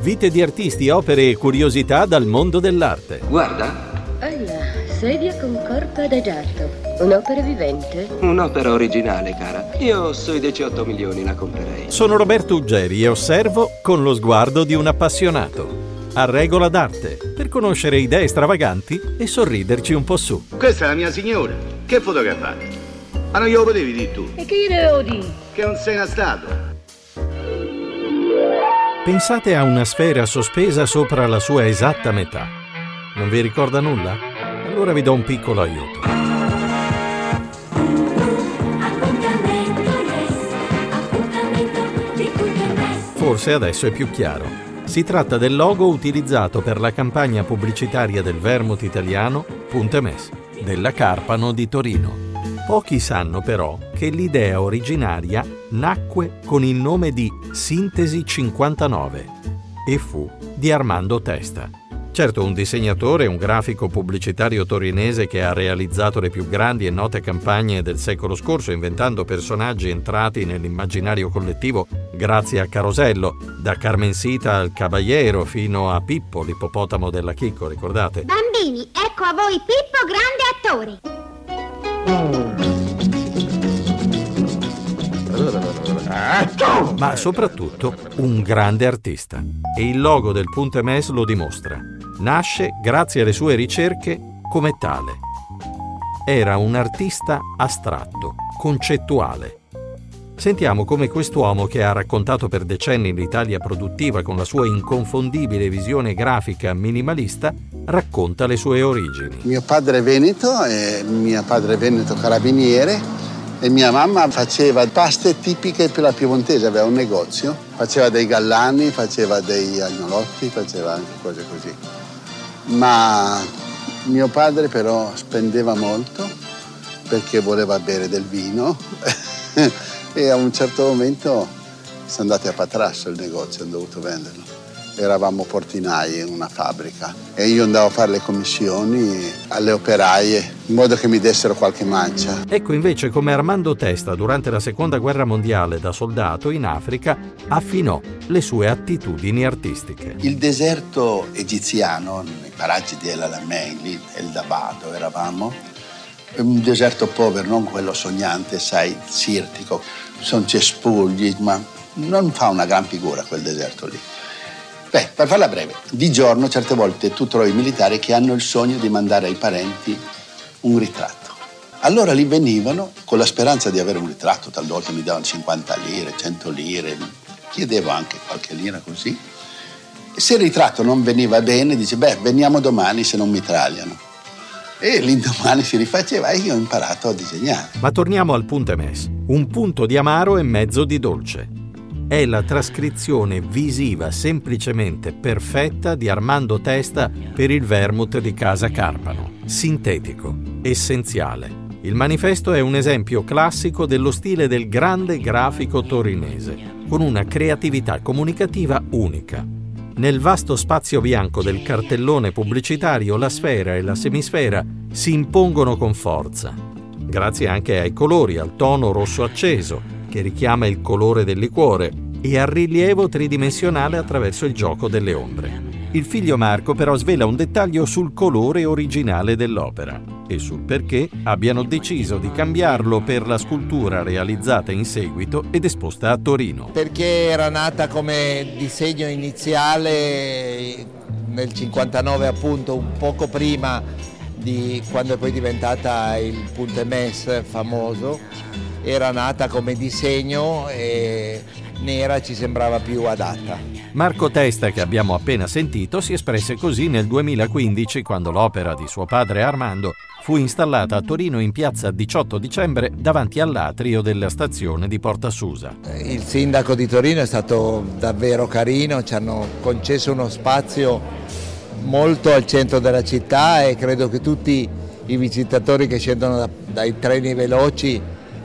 Vite di artisti, opere e curiosità dal mondo dell'arte. Guarda. Alla, sedia con corpo adagiato. Un'opera vivente? Un'opera originale, cara. Io sui 18 milioni la comprerei. Sono Roberto Uggeri e osservo con lo sguardo di un appassionato. A regola d'arte, per conoscere idee stravaganti e sorriderci un po' su. Questa è la mia signora. Che fotografate? Ma non glielo potevi dire tu? E che gli devo dire? Che non sei una statua. Pensate a una sfera sospesa sopra la sua esatta metà. Non vi ricorda nulla? Allora vi do un piccolo aiuto. Forse adesso è più chiaro. Si tratta del logo utilizzato per la campagna pubblicitaria del vermouth italiano Punte Mes, della Carpano di Torino. Pochi sanno però che l'idea originaria nacque con il nome di Sintesi 59 e fu di Armando Testa. Certo, un disegnatore un grafico pubblicitario torinese che ha realizzato le più grandi e note campagne del secolo scorso, inventando personaggi entrati nell'immaginario collettivo grazie a Carosello, da Carmensita al Caballero fino a Pippo, l'ippopotamo della Chicco, ricordate? Bambini, ecco a voi Pippo, grande attore. Ma soprattutto un grande artista. E il logo del Punte Mes lo dimostra. Nasce, grazie alle sue ricerche, come tale. Era un artista astratto, concettuale. Sentiamo come quest'uomo che ha raccontato per decenni l'Italia produttiva con la sua inconfondibile visione grafica minimalista racconta le sue origini. Mio padre è veneto e mio padre è veneto carabiniere e mia mamma faceva paste tipiche per la piemontese, aveva un negozio, faceva dei gallani, faceva dei agnolotti, faceva anche cose così. Ma mio padre però spendeva molto perché voleva bere del vino e a un certo momento sono andati a patrasso il negozio, hanno dovuto venderlo. Eravamo portinai in una fabbrica e io andavo a fare le commissioni alle operaie in modo che mi dessero qualche mancia. Ecco invece come Armando Testa durante la seconda guerra mondiale da soldato in Africa affinò le sue attitudini artistiche. Il deserto egiziano, nei paraggi di El Alamein, lì El Dabado eravamo, un deserto povero, non quello sognante, sai, sirtico. Sono cespugli, ma non fa una gran figura quel deserto lì. Beh, per farla breve, di giorno certe volte tu trovi militari che hanno il sogno di mandare ai parenti un ritratto. Allora lì venivano con la speranza di avere un ritratto, talvolta mi davano 50 lire, 100 lire, chiedevo anche qualche lira così. E se il ritratto non veniva bene, dice, beh, veniamo domani se non mi tragliano. E l'indomani si rifaceva e io ho imparato a disegnare. Ma torniamo al punto mes, un punto di amaro e mezzo di dolce. È la trascrizione visiva semplicemente perfetta di Armando Testa per il vermouth di Casa Carpano. Sintetico, essenziale. Il manifesto è un esempio classico dello stile del grande grafico torinese, con una creatività comunicativa unica. Nel vasto spazio bianco del cartellone pubblicitario la sfera e la semisfera si impongono con forza, grazie anche ai colori, al tono rosso acceso, che richiama il colore del liquore, e al rilievo tridimensionale attraverso il gioco delle ombre. Il figlio Marco però svela un dettaglio sul colore originale dell'opera e sul perché abbiano deciso di cambiarlo per la scultura realizzata in seguito ed esposta a Torino. Perché era nata come disegno iniziale nel 59 appunto, un poco prima di quando è poi diventata il Punte Mes famoso, era nata come disegno e nera ci sembrava più adatta. Marco Testa, che abbiamo appena sentito, si espresse così nel 2015 quando l'opera di suo padre Armando fu installata a Torino in piazza 18 dicembre davanti all'atrio della stazione di Porta Susa. Il sindaco di Torino è stato davvero carino, ci hanno concesso uno spazio molto al centro della città e credo che tutti i visitatori che scendono da, dai treni veloci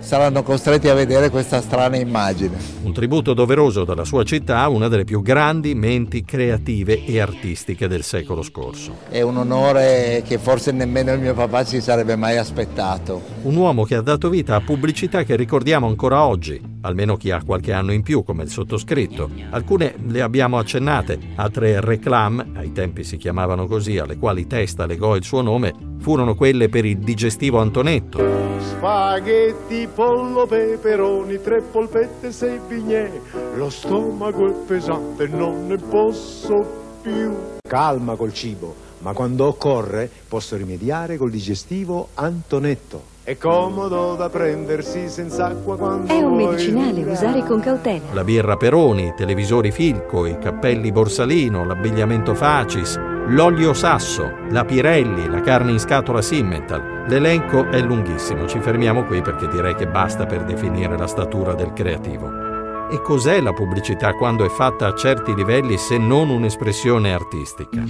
saranno costretti a vedere questa strana immagine. Un tributo doveroso dalla sua città a una delle più grandi menti creative e artistiche del secolo scorso. È un onore che forse nemmeno il mio papà si sarebbe mai aspettato. Un uomo che ha dato vita a pubblicità che ricordiamo ancora oggi, almeno chi ha qualche anno in più come il sottoscritto. Alcune le abbiamo accennate, altre reclam, ai tempi si chiamavano così, alle quali Testa legò il suo nome, furono quelle per il digestivo Antonetto. Spaghetti, pollo, peperoni, tre polpette, sei bignè. Lo stomaco è pesante, non ne posso più. Calma col cibo, ma quando occorre posso rimediare col digestivo Antonetto. È comodo da prendersi senza acqua quando È un medicinale, usare con cautela. La birra Peroni, i televisori Filco, i cappelli Borsalino, l'abbigliamento Facis, l'olio Sasso, la Pirelli, la carne in scatola Simmental. L'elenco è lunghissimo, ci fermiamo qui perché direi che basta per definire la statura del creativo. E cos'è la pubblicità quando è fatta a certi livelli se non un'espressione artistica?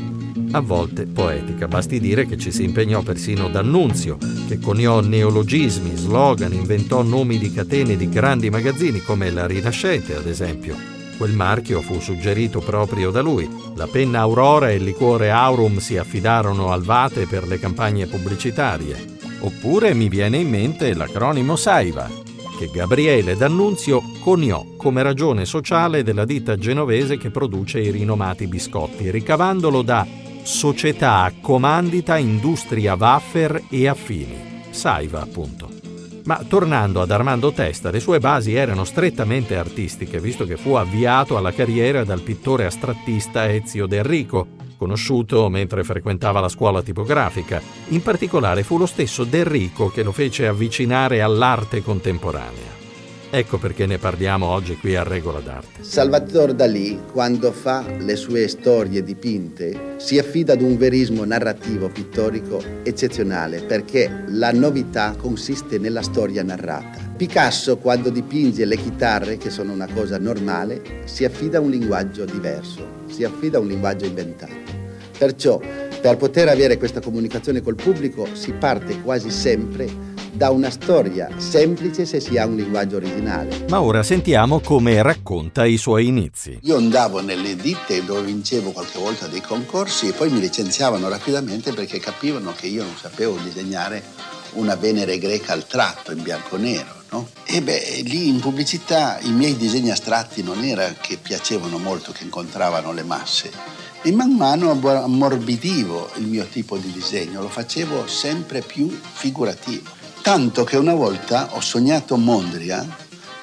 A volte poetica, basti dire che ci si impegnò persino D'Annunzio, che coniò neologismi, slogan, inventò nomi di catene di grandi magazzini come la Rinascente, ad esempio. Quel marchio fu suggerito proprio da lui. La penna Aurora e il liquore Aurum si affidarono al Vate per le campagne pubblicitarie. Oppure mi viene in mente l'acronimo Saiva, che Gabriele D'Annunzio coniò come ragione sociale della ditta genovese che produce i rinomati biscotti, ricavandolo da Società Comandita Industria Waffer e Affini, Saiva appunto. Ma tornando ad Armando Testa, le sue basi erano strettamente artistiche, visto che fu avviato alla carriera dal pittore astrattista Ezio Del Rico, conosciuto mentre frequentava la scuola tipografica. In particolare fu lo stesso Del Rico che lo fece avvicinare all'arte contemporanea. Ecco perché ne parliamo oggi qui a Regola d'Arte. Salvatore Dalì, quando fa le sue storie dipinte, si affida ad un verismo narrativo pittorico eccezionale perché la novità consiste nella storia narrata. Picasso, quando dipinge le chitarre, che sono una cosa normale, si affida a un linguaggio diverso, si affida a un linguaggio inventato. Perciò, per poter avere questa comunicazione col pubblico, si parte quasi sempre da una storia semplice se si ha un linguaggio originale. Ma ora sentiamo come racconta i suoi inizi. Io andavo nelle ditte dove vincevo qualche volta dei concorsi e poi mi licenziavano rapidamente perché capivano che io non sapevo disegnare una Venere greca al tratto in bianco e nero. No? E beh, lì in pubblicità i miei disegni astratti non era che piacevano molto, che incontravano le masse. E man mano ammorbidivo il mio tipo di disegno, lo facevo sempre più figurativo. Tanto che una volta ho sognato Mondria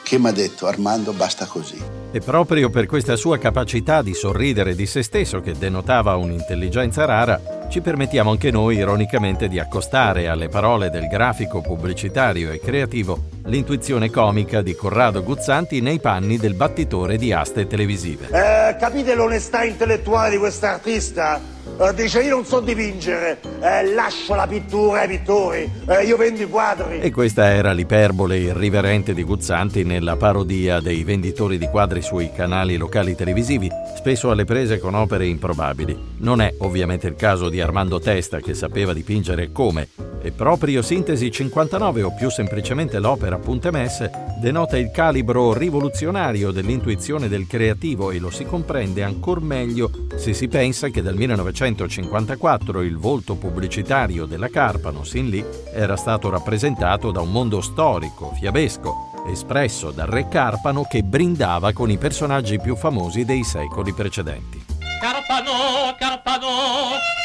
che mi ha detto Armando basta così. E proprio per questa sua capacità di sorridere di se stesso, che denotava un'intelligenza rara, ci permettiamo anche noi ironicamente di accostare alle parole del grafico pubblicitario e creativo l'intuizione comica di Corrado Guzzanti nei panni del battitore di aste televisive. Eh, capite l'onestà intellettuale di quest'artista? Eh, dice io non so dipingere, eh, lascio la pittura ai pittori, eh, io vendo i quadri. E questa era l'iperbole irriverente di Guzzanti nella parodia dei venditori di quadri sui canali locali televisivi, spesso alle prese con opere improbabili. Non è ovviamente il caso di Armando Testa che sapeva dipingere come, e proprio Sintesi 59 o più semplicemente l'opera Punte Messe denota il calibro rivoluzionario dell'intuizione del creativo e lo si comprende ancor meglio se si pensa che dal 1954 il volto pubblicitario della Carpano sin lì era stato rappresentato da un mondo storico, fiabesco, espresso dal re Carpano che brindava con i personaggi più famosi dei secoli precedenti. Carpano, Carpano.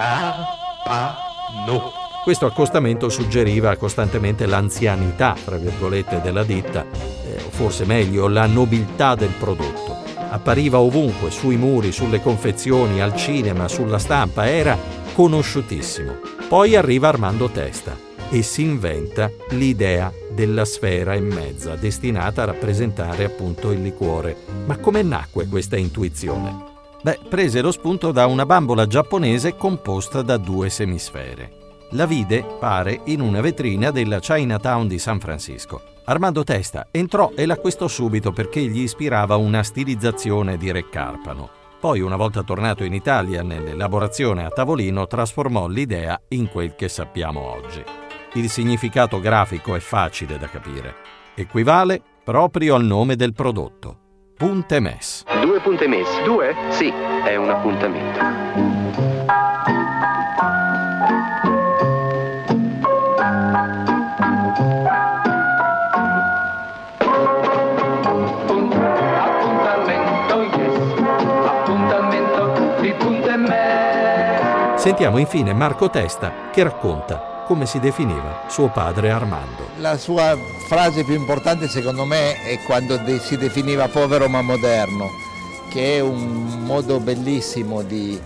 Carpano. Questo accostamento suggeriva costantemente l'anzianità, tra virgolette, della ditta, eh, o forse meglio, la nobiltà del prodotto. Appariva ovunque, sui muri, sulle confezioni, al cinema, sulla stampa, era conosciutissimo. Poi arriva Armando Testa e si inventa l'idea della sfera e mezza, destinata a rappresentare appunto il liquore. Ma come nacque questa intuizione? Beh, prese lo spunto da una bambola giapponese composta da due semisfere. La vide, pare, in una vetrina della Chinatown di San Francisco. Armando Testa entrò e l'acquistò subito perché gli ispirava una stilizzazione di Re Carpano. Poi, una volta tornato in Italia nell'elaborazione a tavolino, trasformò l'idea in quel che sappiamo oggi. Il significato grafico è facile da capire. Equivale proprio al nome del prodotto. Punte Mess. Due punte messe. Due? Sì, è un appuntamento. Sentiamo infine Marco Testa che racconta come si definiva suo padre Armando. La sua frase più importante secondo me è quando si definiva povero ma moderno, che è un modo bellissimo di,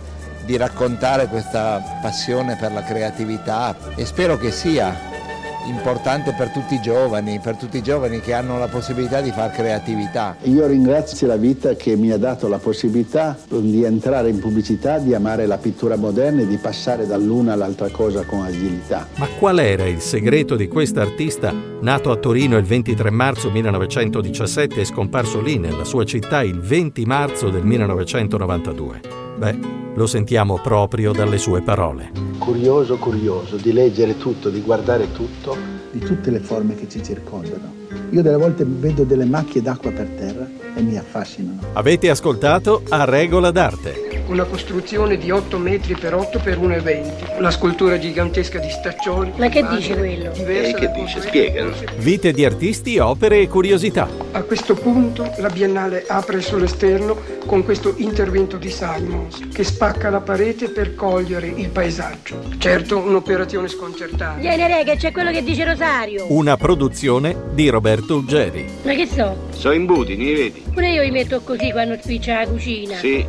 di raccontare questa passione per la creatività e spero che sia importante per tutti i giovani, per tutti i giovani che hanno la possibilità di fare creatività. Io ringrazio la vita che mi ha dato la possibilità di entrare in pubblicità, di amare la pittura moderna e di passare dall'una all'altra cosa con agilità. Ma qual era il segreto di quest'artista nato a Torino il 23 marzo 1917 e scomparso lì nella sua città il 20 marzo del 1992? Beh, lo sentiamo proprio dalle sue parole. Curioso, curioso di leggere tutto, di guardare tutto, di tutte le forme che ci circondano. Io delle volte vedo delle macchie d'acqua per terra e mi affascinano. Avete ascoltato A Regola d'Arte. Una costruzione di 8 metri per 8 per 1,20. La scultura gigantesca di Staccioli. Ma che dice quello? E che dal dice? Spiegano. Vite di artisti, opere e curiosità. A questo punto la Biennale apre sull'esterno con questo intervento di Simons che spacca la parete per cogliere il paesaggio. Certo, un'operazione sconcertante. Vieni, re, che c'è quello che dice Rosario. Una produzione di Roberto Uggeri. Ma che so? So imbuti, ne vedi? Pure io li metto così quando spiccia la cucina. Sì,